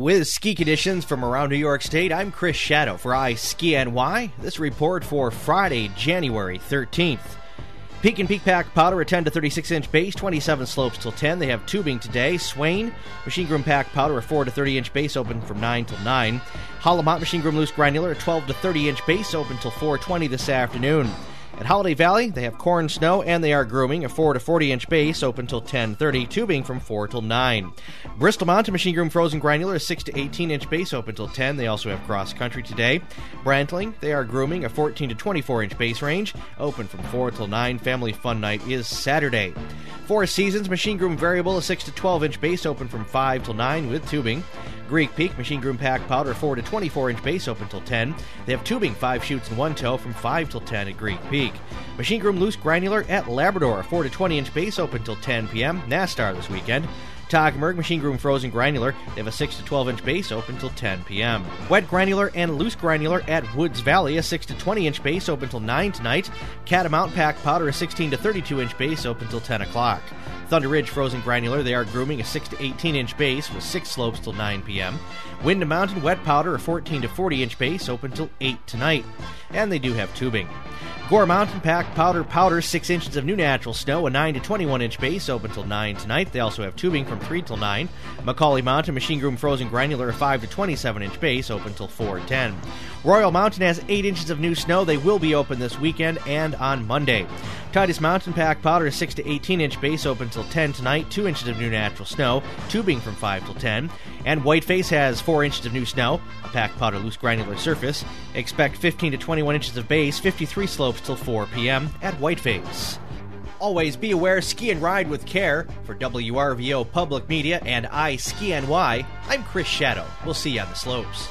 With ski conditions from around New York State, I'm Chris Shadow for iSki This report for Friday, January 13th. Peek'n Peak Pack powder, a 10 to 36 inch base, 27 slopes till 10. They have tubing today. Swain, Machine Groom Pack powder, a 4 to 30 inch base, open from 9 till 9. HoliMont Machine Groom Loose Granular, a 12 to 30 inch base, open till 420 this afternoon. At Holiday Valley, they have corn snow and they are grooming a 4 to 40 inch base open till 10:30, tubing from 4 till 9. Bristol Mountain Machine Groom Frozen Granular a 6 to 18 inch base open till 10. They also have cross country today. Brantling, they are grooming a 14 to 24 inch base range open from 4 till 9. Family Fun Night is Saturday. Four Seasons Machine Groom Variable a 6 to 12 inch base open from 5 till 9 with tubing. Greek Peak Machine Groom Pack Powder 4 to 24 inch base open till 10. They have tubing 5 chutes and 1 toe from 5 till 10 at Greek Peak. Machine Groom Loose Granular at Labrador 4 to 20 inch base open till 10 p.m. NASTAR this weekend. Toggenburg Machine Groom Frozen Granular. They have a 6 to 12 inch base open till 10 p.m. Wet Granular and Loose Granular at Woods Valley, a 6 to 20 inch base open till 9 tonight. Catamount Pack Powder, a 16 to 32 inch base open till 10 o'clock. Thunder Ridge Frozen Granular, they are grooming a 6 to 18 inch base with 6 slopes till 9 p.m. Wind Mountain Wet Powder, a 14 to 40 inch base open till 8 tonight. And they do have tubing. Gore Mountain Pack Powder Powder, 6 inches of new natural snow, a 9 to 21 inch base, open till 9 tonight. They also have tubing from 3 till 9. McCauley Mountain Machine Groom Frozen Granular, a 5 to 27 inch base, open till 410. Royal Mountain has 8 inches of new snow. They will be open this weekend and on Monday. Titus Mountain Pack Powder, a 6 to 18 inch base, open till 10 tonight. 2 inches of new natural snow, tubing from 5 till 10. And Whiteface has 4 inches of new snow, a pack powder loose granular surface. Expect 15 to 21 inches of base, 53 slopes till 4 p.m. at Whiteface. Always be aware, ski and ride with care. For WRVO Public Media and iSki NY, I'm Chris Shadow. We'll see you on the slopes.